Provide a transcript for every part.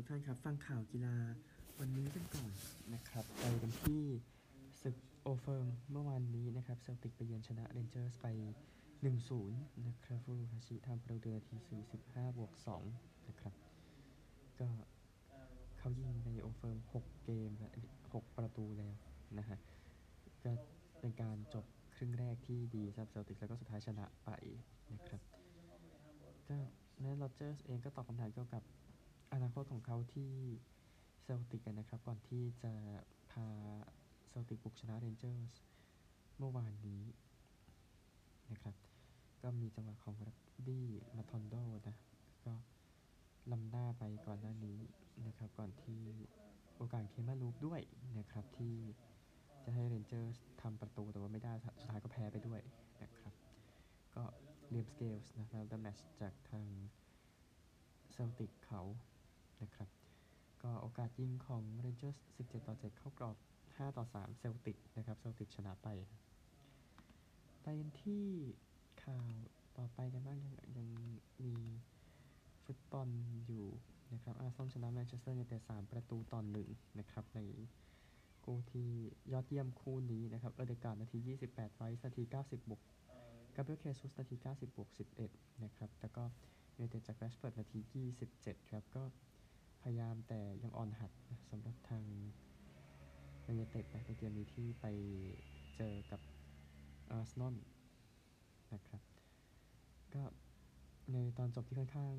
ทุกท่านครับ ฟังข่าวกีฬาวันนี้กันก่อนนะครับ ไปกันที่ศึก Old Firm เมื่อวานนี้นะครับเซลติกไปเยือนชนะเรนเจอร์สไป 1-0 นะครับฟูรุฮาชิทำประตูเดือนาที 45 บวก 2 นะครับ ก็เขายิงใน Old Firm 6 เกมและ 6 ประตูแล้วนะฮะ ก็เป็นการจบครึ่งแรกที่ดีสำหรับเซลติกแล้วก็สุดท้ายชนะไปนะครับ ก็นั้นโรเจอร์สเองก็ตอบคำถามเกี่ยวกับ เขาที่เซลติกกันนะครับ ก่อนที่จะพาเซลติกบุกชนะเรนเจอร์สเมื่อวานนี้นะครับ ก็มีจังหวะของราบบี้มาทอนโดนะ ก็ล้ำหน้าไปก่อนหน้านี้นะครับ ก่อนที่โอกาสเคมาร์ รูฟด้วยนะครับที่จะให้เรนเจอร์สทำประตูแต่ว่าไม่ได้สุดท้ายก็แพ้ไปด้วยนะครับ ก็เลียมสเกลส์นะแล้ว man of the match จากทางเซลติกเขา นะครับ ก็โอกาสยิงของ Rangers 17 ต่อ 7 เข้ากรอบ 5 ต่อ 3 เซลติกนะครับ เซลติกชนะไปไปกันที่ข่าวต่อไปกันบ้างยังยังมีฟุตบอลอยู่นะครับ อาร์เซนอลชนะแมนเชสเตอร์ยูไนเต็ด3ประตูต่อหนึ่งนะครับ ในคู่ที่ยอดเยี่ยมคู่นี้นะครับ เออเดการ์ดนาที 28 ไรซ์นาที 90 บวกกาเบรียลเชซุสนาที 90 บวก 11 นะครับ แล้วก็ยูไนเต็ดจากแรชฟอร์ดนาที 27 ครับ ก็ พยายามแต่ยังอ่อนหัดสำหรับทางยูไนเต็ดนะในเกมนี้ที่ไปเจอกับอาร์เซนอลนะครับ ก็ในตอนจบที่ค่อนข้าง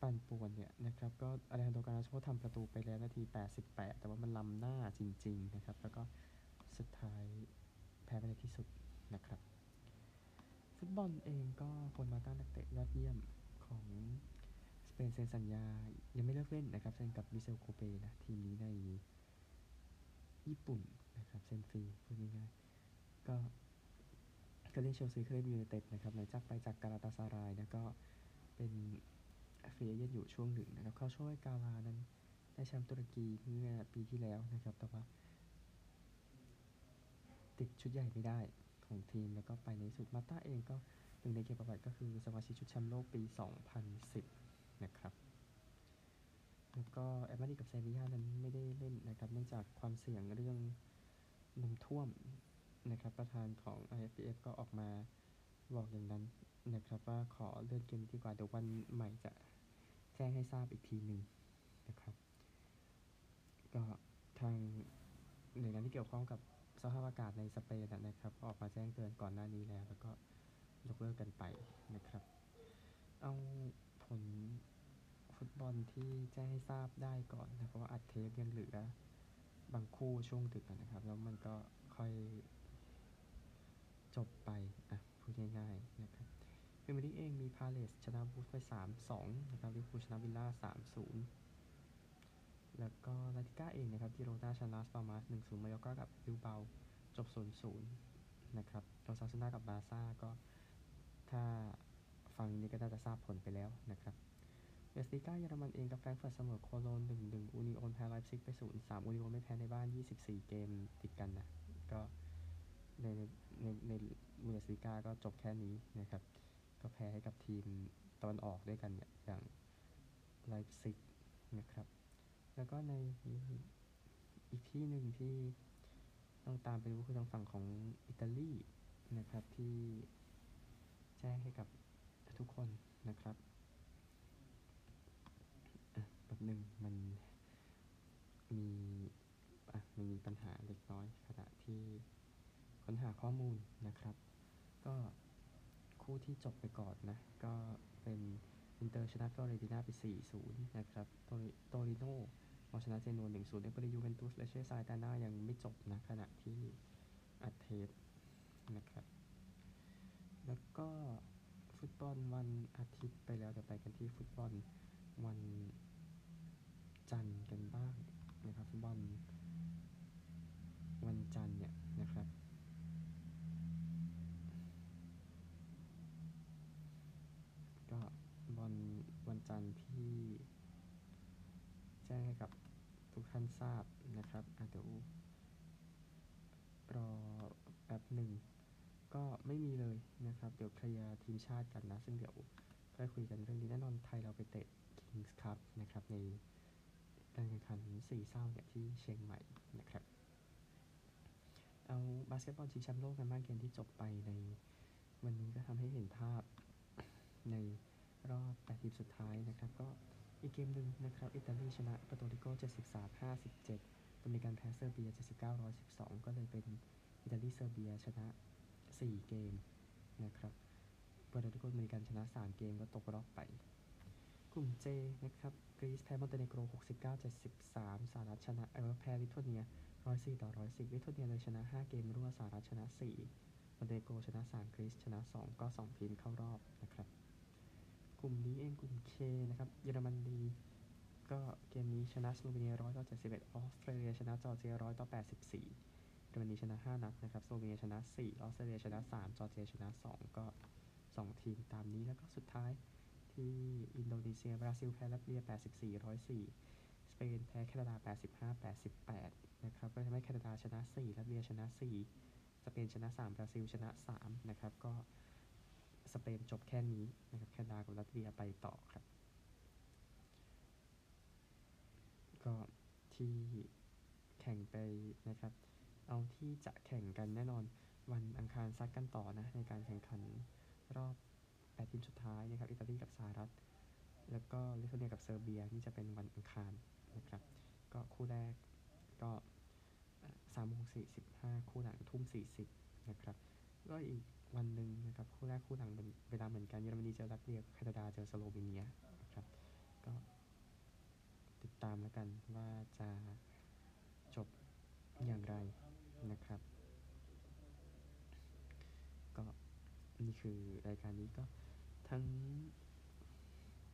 ปั่นป่วนเนี่ยนะครับ ก็อเลฮันโดการาโชทำประตูไปแล้วนาที 88 แต่ว่ามันล้ำหน้าจริง ๆ นะครับ แล้วก็สุดท้ายแพ้ไปในที่สุดนะครับ ฟุตบอลเองก็ฆวนมาต้านักเตะยอดเยี่ยมของ สเปนเซ็นสัญญายังไม่เลิกเล่นนะครับเซ็นกับวิสเซลโกเบนะทีมนี้ในญี่ปุ่นนะครับเซ็นฟรีพูดง่ายๆก็ก็เล่นเชลซีเคยเล่นยูไนเต็ดนะครับหลังจากไปจากกาลาตาซารายนะก็เป็นฟรีเอเย่นอยู่ช่วงหนึ่งนะครับ เขาช่วยกาลานั้นได้แชมป์ตุรกีเมื่อปีที่แล้วนะครับ แต่ว่า ติดชุดใหญ่ไม่ได้ของทีมแล้วก็ไปในสุดมาต้าเองก็หนึ่งในเกียรติประวัติก็คือสมาชิกชุดแชมป์โลกปี 2010 นะครับ แล้วก็แอตมาดีกับเซบียานั้นไม่ได้เล่นนะครับ เนื่องจากความเสี่ยงเรื่องน้ำท่วมนะครับ ประธานของ IFF ก็ออกมาบอกอย่างนั้นนะครับ ว่าขอเลื่อนเกมดีกว่าเดี๋ยววันใหม่จะแจ้งให้ทราบอีกทีหนึ่งนะครับก็ทางหน่วยงานที่เกี่ยวข้องกับสภาพอากาศในสเปนนะครับก็ออกมาแจ้งเตือนก่อนหน้านี้แล้ว แล้วก็ยกเลิกกันไปนะครับ เอาผลฟุตบ อลที่แจ้งให้ทราบได้ก่อนนะเพราะว่าอัดเทปยังเหลือบางคู่ช่วงดึกนะครับ แล้วมันก็ค่อยจบไปอะพูดง่ายๆนะครับพรีเมียร์ลีกเองมีพาเลซชนะวูล์ฟส์ไป 3-2 นะครับลิเวอร์พูลชนะวิลล่า 3-0 แล้วก็ลาลีกาเองนะครับจิโรนาชนะลาสปัลมาส1-0มายอร์กากับบิลเบาจบ 0-0 นะครับโอซาซูน่ากับบาซ่าก็ถ้าฟังนี้ก็น่าจะทราบผลไปแล้วนะครับ บุนเดสลีกาเยอรมันเองกับแฟรงก์เฟิร์ตเสมอโคโลน1-1อูนิโอนแพ้ไลป์ซิกไป0-3อูนิโอนไม่แพ้ในบ้าน24เกมติดกันนะ ก็ในในในบูเดสลิก้าก็จบแค่นี้นะครับ ก็แพ้ให้กับทีมตะวันออกด้วยกันเนี่ยอย่างไลป์ซิกนะครับ แล้วก็ในอีกที่หนึ่งที่ต้องตามไปดูคือทางฝั่งของอิตาลีนะครับที่แจ้งให้กับทุกคนนะครับ หนึ่งมันมีอะมันมีปัญหาเล็กน้อยขณะที่ค้นหาข้อมูลนะครับ ก็คู่ที่จบไปก่อนนะ ก็เป็นอินเตอร์ชนะฟลอเรนติน่าไป 4-0 นะครับโตริโนเอาชนะเจนัว1-0เอ็มโปลียูเวนตุสและเลชเช่ซาแลร์นิตาน่ายังไม่จบนะ ขณะที่อัดเทปนะครับ แล้วก็ฟุตบอลวันอาทิตย์ไปแล้วเดี๋ยวไปกันที่ฟุตบอลวัน จันทร์กันบ้างนะครับฟุตบอลวันจันทร์เนี่ยนะครับก็บอลวันจันทร์ที่แจ้งให้กับทุกท่านทราบนะครับอะเดี๋ยวรอแป๊บหนึ่ง ก็ไม่มีเลยนะครับ เดี๋ยวเคลียร์ทีมชาติกันนะ ซึ่งเดี๋ยวก็คุยกันเรื่องนี้แน่นอนไทยเราไปเตะ Kings Cup นะครับใน การแข่งขันสี่เศร้าเนี่ยที่เชียงใหม่นะครับ เอาบาสเกตบอลชิงแชมป์โลกกันบ้างเกมที่จบไปในวันนี้ก็ทำให้เห็นภาพในรอบแปดทีมสุดท้ายนะครับ ก็อีกเกมหนึ่งนะครับ อิตาลีชนะเปอร์โตริโก73 57โดมินิกันแพ้เซอร์เบีย 79 112 ก็เลยเป็นอิตาลีเซอร์เบียชนะ 4 เกมนะครับเปอร์โตริโกโดมินิกันชนะ 3 เกมก็ตกรอบไป กลุ่ม J นะครับกรีซแพ้มอนเตเนโกร 69 73สหรัฐชนะเออแพ้ลิทัวเนีย 104 ต่อ 110ลิทัวเนียเลยชนะ 5 เกมรวดสหรัฐชนะ 4 มอนเตเนโกรชนะ 3 กรีซชนะ 2 ก็ 2 ทีมเข้ารอบนะครับ กลุ่มนี้เองกลุ่ม K นะครับเยอรมนีก็เกมนี้ชนะสโลวีเนีย 100 ต่อ 71 ออสเตรเลียชนะจอร์เจีย 100 ต่อ 84เยอรมนีชนะ 5 นัดนะครับสโลวีเนียชนะ 4 ออสเตรเลียชนะ 3 จอร์เจียชนะ 2 ก็ 2 ทีมตามนี้แล้วก็สุดท้าย ที่อินโดนีเซีย บราซิล แพ้รัสเซีย 84 104 สเปน แพ้แคนาดา 85 88 นะครับ ก็ทำให้แคนาดาชนะ 4 รัสเซียชนะ 4 สเปนชนะ 3 บราซิล ชนะ 3 นะครับ ก็สเปนจบแค่นี้นะครับ แคนาดากับรัสเซียไปต่อครับ ก็ที่แข่งไปนะครับ เอาที่จะแข่งกันแน่นอนวันอังคารซัดกันต่อนะ ในการแข่งขันรอบ 8 ทีมสุดท้ายนะครับ อิตาลีกับสหรัฐ แล้วก็ลิทัวเนียกับเซอร์เบียนี่จะเป็นวันอังคารนะครับ ก็คู่แรกก็สามโมงสี่สิบห้าคู่หลังทุ่มสี่สิบนะครับ ก็อีกวันหนึ่งนะครับ คู่แรกคู่หลังเป็นเวลาเหมือนกัน เยอรมนีเจอรัสเซียแคนาดาเจอสโลวีเนียนะครับ ก็ติดตามแล้วกันว่าจะจบอย่างไรนะครับ ก็นี่คือรายการนี้ก็ ทั้ง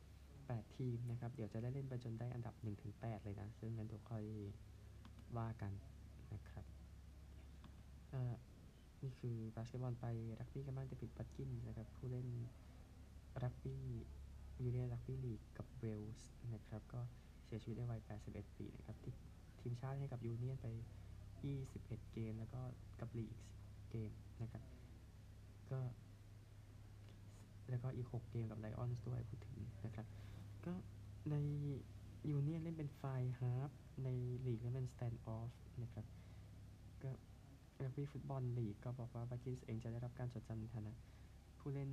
8 ทีมนะครับ เดี๋ยวจะได้เล่นไปจนได้อันดับ 1-8 เลยนะ ซึ่งงั้นเดี๋ยวค่อยว่ากันนะครับอ่อนี่คือบาสเกตบอลไปรักบี้กันบ้างเดวิดวัตกินส์นะครับ ผู้เล่นรักบี้ union รักบี้ลีกกับเวลส์นะครับ ก็เสียชีวิตในวัย 81 ปีนะครับติดทีมชาติให้กับ union ไป 21 เกม แล้วก็กับลีก16เกมนะครับ ก็ แล้วก็อีก 6 เกมกับไลออนส์ด้วยพูดถึงนะครับ ก็ใน union เล่นเป็น fly-half ในลีกเล่นเป็น stand-off นะครับ ก็รักบี้ football league ก็บอกว่าวัตกินส์เองจะได้รับการจดจำในฐานะผู้เล่น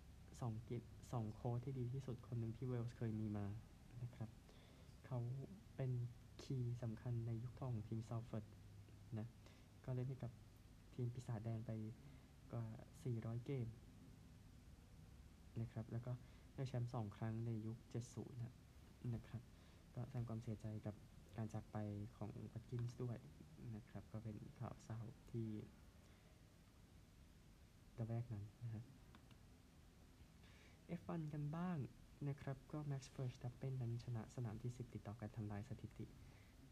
2เกม2โค้ชที่ดีที่สุดคนหนึ่งที่เวลส์เคยมีมานะครับ เขาเป็น key สำคัญในยุคทองของทีมซอลฟอร์ดนะ ก็เล่นให้กับทีมปีศาจแดงไปกว่า 400 เกม นะครับ แล้วก็ได้แชมป์สองครั้งในยุค 70นะนะครับ ก็แสดงความเสียใจกับการจากไปของวัตกินส์ด้วยนะครับ ก็เป็นข่าวเศร้าที่ระแวกนั้นนะฮะ F1 กันบ้างนะครับ ก็ Max Verstappen นั้นชนะสนามที่ 10 ติดต่อกันทำลายสถิติ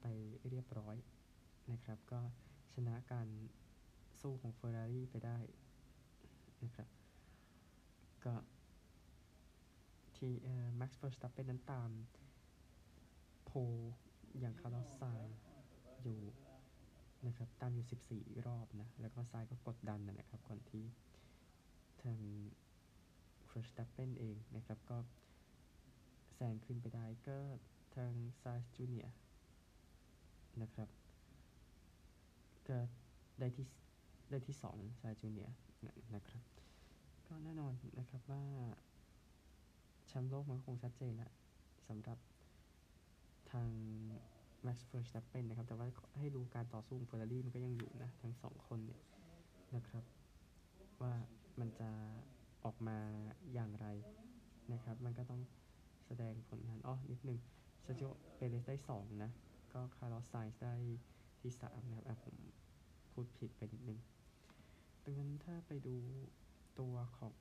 ไปเรียบร้อยนะครับ ก็ชนะการสู้ของ Ferrari ไปได้นะครับ ก็ ที่เอ่อ Max Verstappen นั้นตามโพอย่างคาร์ลอสไซน์อยู่นะครับตามอยู่ 14 รอบนะ แล้วก็ไซน์ก็กดดันนะครับ ก่อนที่ทาง Verstappen เองนะครับ ก็แซงขึ้นไปได้ก็ทางไซนซ์จูเนียร์นะครับก็ได้ที่ได้ที่สองไซนซ์จูเนียร์นะครับ ก็แน่นอนนะครับว่า แชมป์โลกมันก็คงชัดเจนแล้วสำหรับทาง Max Verstappen นะครับ แต่ว่าให้ดูการต่อสู้ของ Ferrari มันก็ยังอยู่นะ ทั้งสองคนเนี่ยนะครับ ว่ามันจะออกมาอย่างไรนะครับ มันก็ต้องแสดงผลงานอ้อนิดนึงเซอร์จิโอเปเรซได้ 2 นะ ก็คาร์ลอสไซนซ์ได้ที่ 3 นะครับอะผมพูดผิดไปนิดนึงดังนั้นถ้าไปดูตัวของ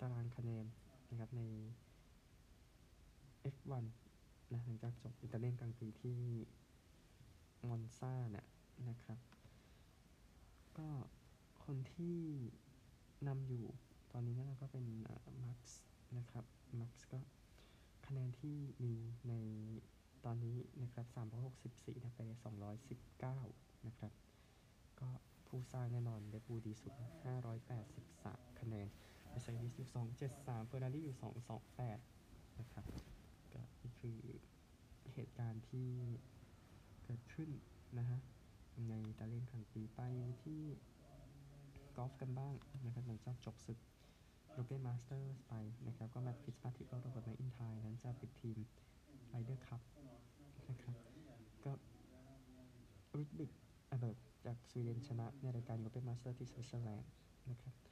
ตารางคะแนนนะครับใน F1 นะหลังจากจบอิตาเลีซ์ที่มอนซาเนี่ยนะครับ ก็คนที่นำอยู่ตอนนี้นะก็เป็นมักซ์นะครับมักซ์ก็คะแนนที่มีในตอนนี้นะครับ364นะไป 219 นะครับ ก็ผู้สร้างแน่นอนเดบูดีสุด 583 คะแนน Mercedes อยู่273 Ferrari อยู่228นะครับก็นี่คือเหตุการณ์ที่เกิดขึ้นนะฮะในตะเลียนขังด์ปรีซ์ไปที่กอล์ฟกันบ้างนะครับหลังจากจบศึก European Masters ไปนะครับก็แมตต์ฟิตซ์แพทริกก็โรเบิร์ตแมคอินไทร์นั้นจะปิดทีมไรเดอร์คัพนะครับก็ลุดวิกโอเบิร์กจากสวีเดนชนะในรายการ European Masters ที่สวิตเซอร์แลนด์นะครับ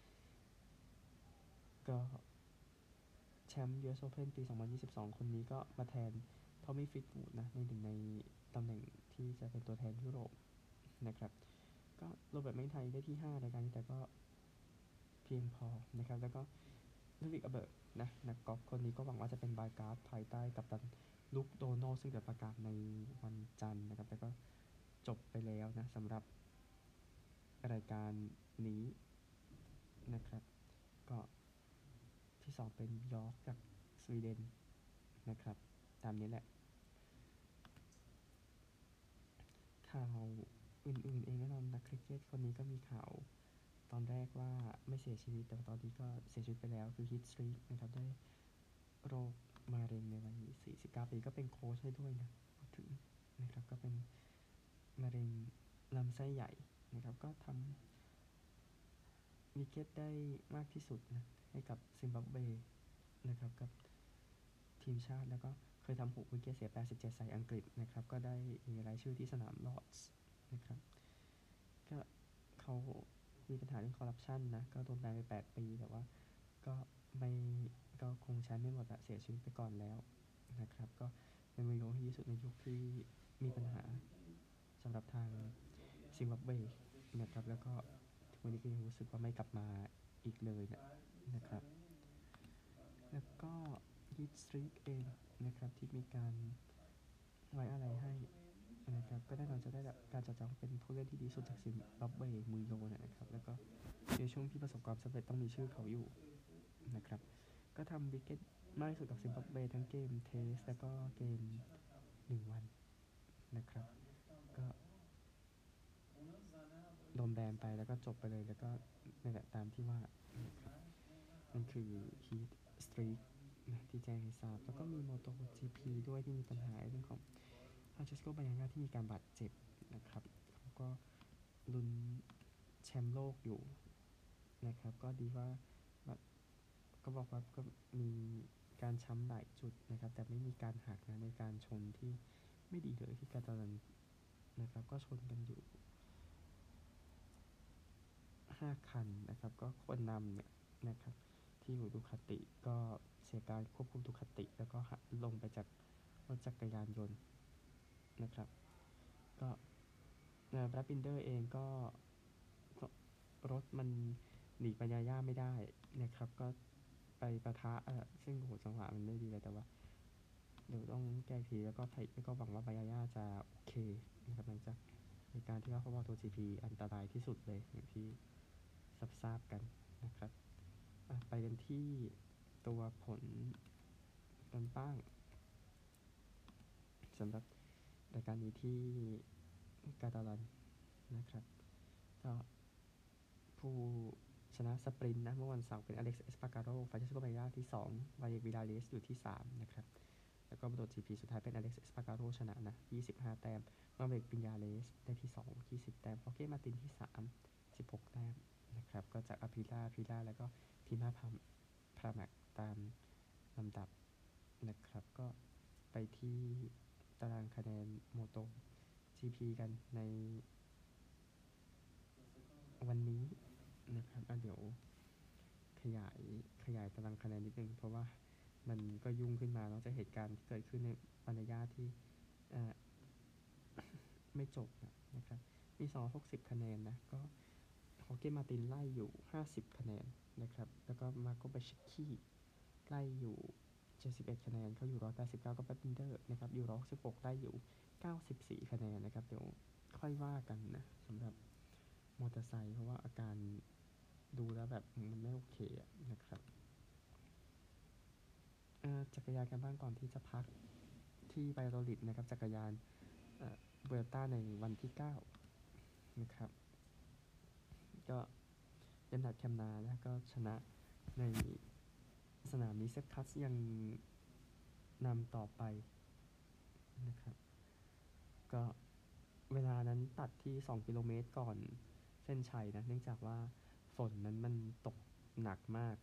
ก็แชมป์ US Open ปี 2022 คนนี้ก็มาแทนทอมมี่ฟลีตวูดนะ ในหนึ่งในตำแหน่งที่จะเป็นตัวแทนยุโรปนะครับ ก็โรเบิร์ตแมคอินไทร์ได้ที่5รายการนี้แต่ก็เพียงพอนะครับ แล้วก็ลุดวิกโอเบิร์กนะนักกอล์ฟคนนี้ก็หวังว่าจะเป็น wild card ภายใต้กัปตันลุคโดนัลด์ซึ่งจะประกาศในวันจันทร์นะครับแต่ก็จบไปแล้วนะสำหรับรายการนี้นะครับ ที่2เป็นยอร์กจากสวีเดนนะครับ ตามนี้แหละ ข่าวอื่นๆเองแน่นอนนักคริกเก็ตคนนี้ก็มีข่าวตอนแรกว่าไม่เสียชีวิต แต่ตอนนี้ก็เสียชีวิตไปแล้วคือฮิตสตรีกนะครับ ได้โรคมะเร็งในวัย 49 ปีก็เป็นโค้ชให้ด้วยนะถึงนะครับก็เป็นมะเร็งลำไส้ใหญ่นะครับ ก็ทำ wicket ได้มากที่สุดนะ ให้กับซิมบับเวนะครับกับทีมชาติ แล้วก็เคยทำหก wicket เสีย 87 ใส่อังกฤษนะครับ ก็ได้มีรายชื่อที่สนามลอร์ดส์นะครับ ก็เขามีปัญหาเรื่องคอร์รัปชันนะ ก็โดนแบนไป 8 ปี แต่ว่าก็ไม่ก็คงใช้ไม่หมดอะเสียชีวิตไปก่อนแล้วนะครับ ก็เป็นมือยงที่สุดในยุคที่มีปัญหาสำหรับทางซิมบับเวนะครับ แล้วก็ทุกวันนี้ก็ยังรู้สึกว่าไม่กลับมาอีกเลยนะ นะครับ แล้วก็ฮิตสตรี k เองนะครับที่มีการไว้อะไรให้นะครับก็แน่นอนจะได้การจัดจองเป็นผู้เล่นที่ดีสุดจากซิมบับเวมือโยนนะครับ แล้วก็ในช่วงที่ประสบความสำเร็จต้องมีชื่อเขาอยู่นะครับ ก็ทำ wicket มากที่สุดกับซิมบับเวทั้งเกม test แล้วก็เกมหนึ่งวันนะครับ ก็โดนแบนไปแล้วก็จบไปเลยแล้วก็นี่แหละตามที่ว่า นั่นคือฮีทสตรี k นะที่แจ้งให้ทราบ แล้วก็มี Moto GP ด้วยที่มีปัญหาเรื่องของฟรานเชสโกบันยาญาที่มีการบาดเจ็บนะครับเขาก็ลุ้นแชมป์โลกอยู่นะครับ ก็ดีว่าแบบก็บอกว่าก็มีการช้ำหลายจุดนะครับ แต่ไม่มีการหักนะในการชนที่ไม่ดีเลยที่กาตาลันนะครับ ก็ชนกันอยู่5คันนะครับ ก็คนนำเนี่ยนะครับ ที่อยู่ดูคาติก็เสียการควบคุมดูคาติ แล้วก็ลงไปจากรถจักรยานยนต์นะครับ ก็แบรดบินเดอร์เองก็รถมันหนีปัญญาย่าไม่ได้นะครับ ก็ไปประทะเออซึ่งโหจังหวะมันไม่ดีเลยแต่ว่าเดี๋ยวต้องแก้อีกทีแล้วก็ไแล้วก็หวังว่าบายาย่าจะโอเคนะครับหลังจากเหตุการที่ว่าเขาบอกตัว GP อันตรายที่สุดเลยอย่างที่ทราบกันนะครับ กันที่ตัวผลกันบ้างสำหรับรายการนี้ที่กาตาลันนะครับ ก็ผู้ชนะสปรินต์นะเมื่อวันเสาร์เป็นอเล็กซ์เอสปาการโรฟาเชสโกบายาที่ 2 วายวิลาเลสอยู่ที่ 3 นะครับ แล้วก็บท GP สุดท้ายเป็นอเล็กซ์เอสปาการโรชนะนะ 25 แต้มมาเบกปิญญาเลสได้ที่ 2 20 แต้มโอเคมาตินที่ 3 16 แต้มนะครับ ก็จากอภิล่าพิล่าแล้วก็ พิมาพามพรามักตามลำดับนะครับ ก็ไปที่ตารางคะแนนโมโต GP กันในวันนี้นะครับอะเดี๋ยวขยายขยายตารางคะแนนนิดนึง เพราะว่ามันก็ยุ่งขึ้นมาเนาะจากเหตุการณ์ที่เกิดขึ้นในปัญญาที่ไม่จบนะนะครับ มี 260 คะแนนนะ ก็ฮอเกมาตินไล่อยู่ 50 คะแนน นะครับ แล้วก็มาโกเบชิคีไล่อยู่ 71 คะแนนเขาอยู่ 189 ก็แบบินเดอร์นะครับ อยู่ 116ไล่อยู่ 94 คะแนนนะครับ เดี๋ยวค่อยว่ากันนะสำหรับมอเตอร์ไซค์เพราะว่าอาการดูแล้วแบบมันไม่โอเคนะครับจักรยานกันบ้างก่อนที่จะพักที่บายาโดลิดนะครับ จักรยานเอ่อบูเอลต้าในวันที่ 9 นะครับ ก็ เลนนาร์ดแคมนานะก็ชนะในสนามนี้เซปป์คัสยังนำต่อไปนะครับ ก็เวลานั้นตัดที่ 2 กิโลเมตรก่อนเส้นชัยนะ เนื่องจากว่าฝนนั้นมันตกหนักมาก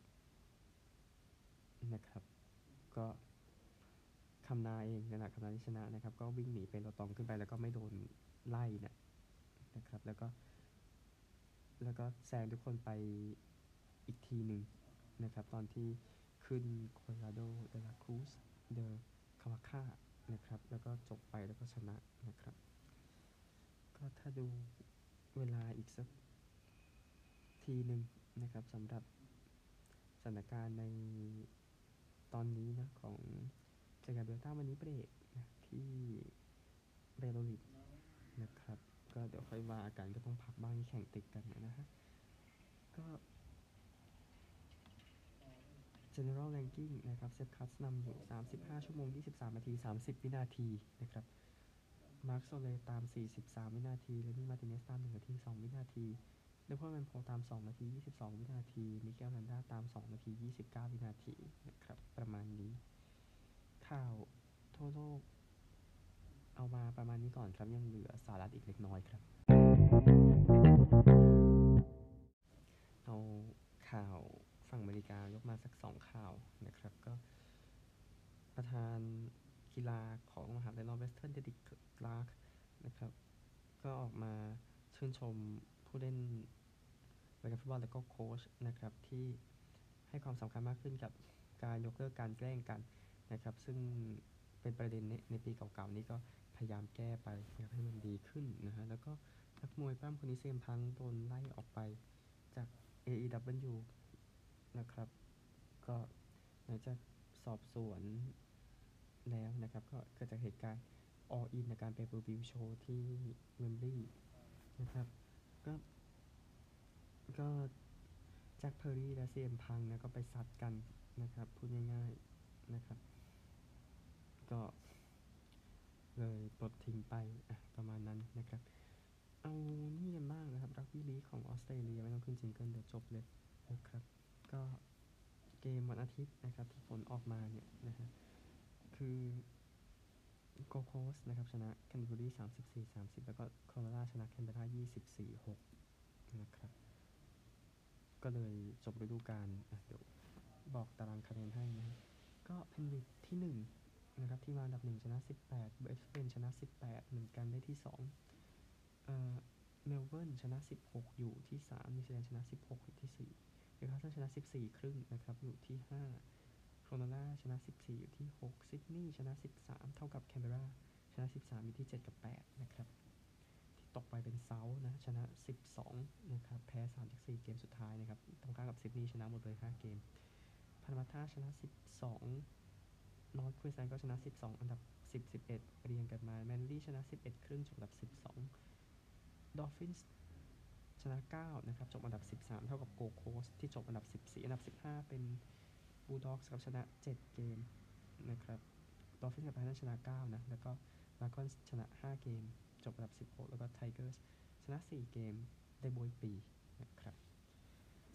นะครับ ก็คำนาเองขณะคำนาที่ชนะนะครับ ก็วิ่งหนีเป็นตัวตองขึ้นไปแล้วก็ไม่โดนไล่นะนะครับ แล้วก็ แล้วก็แซงทุกคนไปอีกทีหนึ่งนะครับ ตอนที่ขึ้นโคโลราโดเดลาครูสเดอคาวาค่านะครับ แล้วก็จบไปแล้วก็ชนะนะครับ ก็ถ้าดูเวลาอีกสักทีหนึ่งนะครับสำหรับสถานการณ์ในตอนนี้นะของจาการเบลต้าวันนี้เบรกนะที่เบลลิต ก็เดี๋ยวค่อยว่ากันก็ต้องพักบ้างแข่งติดกันนะฮะ ก็ general ranking นะครับเซฟคัสนำอยู่ 35 ชั่วโมง 23 นาที 30 วินาทีนะครับมาร์คโซเลตาม 43 วินาทีเลนี่มาติเนสตาม 1 นาที 2 วินาทีเลโคแมนโพตาม 2 นาที 22 วินาที มิเกลลันดาตาม 2 นาที 29 วินาทีนะครับ ประมาณนี้ ข่าวทั่วโลก เอามาประมาณนี้ก่อนครับยังเหลือสาระอีกเล็กน้อยครับ เอาข่าวฝั่งอเมริกายกมาสักสองข่าวนะครับ ก็ประธานกีฬาของมหาวิทยาลัยเวสเทิร์นเดดิกลาร์กนะครับ ก็ออกมาชื่นชมผู้เล่นวอลเลย์ฟุตบอลและก็โค้ชนะครับที่ให้ความสำคัญมากขึ้นกับการยกเลิกการแกล้งกันนะครับ ซึ่งเป็นประเด็นในในปีเก่าๆนี้ก็ ยายามแก้ไปอยากให้มันดีขึ้นนะฮะแล้วก็นักมวยปล้ำคนนี้เซียมพังโดนไล่ออกไปจาก AEW นะครับ ก็หลังจากสอบสวนแล้วนะครับ ก็เกิดจากเหตุการณ์ All In รายการ pay-per-view show ที่ Wembley นะครับ ก็ก็ Jack Perry และ CM Punk นะก็ไปซัดกันนะครับ พูดง่ายๆนะครับ ก็ เลยปลดทิ้งไปอะประมาณนั้นนะครับ เอานี่กันบ้างนะครับรักบี้ลีกของออสเตรเลียไม่ต้องขึ้น jingle เดี๋ยวจบเลยนะครับ ก็เกมวันอาทิตย์นะครับที่ผลออกมาเนี่ยนะฮะคือโกโคสนะครับชนะ Canterbury 34 30แล้วก็ Cronulla ชนะแคนเบอร์รา24 6นะครับ ก็เลยจบฤดูกาลเดี๋ยวบอกตารางคะแนนให้นะ ก็ Penrith ที่1นะครับที่มาอันดับ 1 ชนะ 18บริสเบนชนะ 18 เหมือนกันได้ที่2เอ่อเมลเบิร์นชนะ 16 อยู่ที่3นิวซีแลนด์ชนะ 16 อยู่ที่4นิวคาสเซิลชนะ 14 ครึ่งนะครับอยู่ที่5 Cronulla ชนะ 14 อยู่ที่6ซิดนีย์ชนะ 13 เท่ากับแคนเบราชนะ 13 อยู่ที่ 7 กับ 8 นะครับ ที่ตกไปเป็นเซาท์นะชนะ 12 นะครับ แพ้ 3 จาก 4 เกมสุดท้ายนะครับตรงข้ามกับซิดนีย์ชนะหมดเลย 5 เกมParramatta ชนะ 12 North Queensland ก็ชนะ 12 อันดับ 10 11 เรียงกันมา Manly ชนะ 11 ครึ่งจบอันดับ 12 Dolphins ชนะ 9 นะครับ จบอันดับ 13 เท่ากับโกโคสที่จบอันดับ 14 อันดับ 15 เป็น Bulldogs ครับชนะ 7 เกมนะครับ Dolphins กับ Titans ชนะ 9 นะ แล้วก็ Dragons ชนะ 5 เกม จบอันดับ 16 แล้วก็ Tigers ชนะ 4 เกมได้บ๊วยไปนะครับ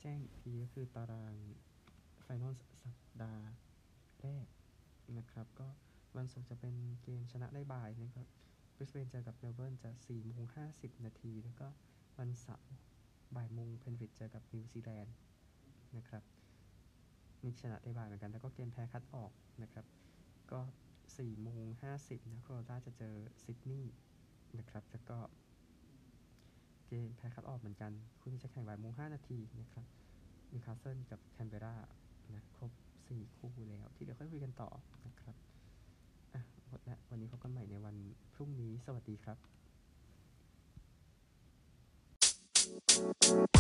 แจ้งอีกทีก็คือตาราง final สัปดาห์แรก นะครับ ก็วันศุกร์จะเป็นเกมชนะได้ bye นะครับบริสเบนเจอกับเมลเบิร์นจะ4โมง50นาทีแล้วก็วันเสาร์บ่ายโมง Penrith เจอกับนิวซีแลนด์นะครับมีชนะได้ bye เหมือนกัน แล้วก็เกมแพ้คัดออกนะครับ ก็4โมง50นะ Cronulla จะเจอซิดนีย์นะครับ แล้วก็เกมแพ้คัดออกเหมือนกันคู่นี้จะแข่งบ่ายโมง5นาทีนะครับนิวคาสเซิลกับแคนเบรานะครบ สี่คู่แล้วที่เดี๋ยวค่อยคุยกันต่อนะครับอะหมดละววันนี้พบกันใหม่ในวันพรุ่งนี้สวัสดีครับ Thank you.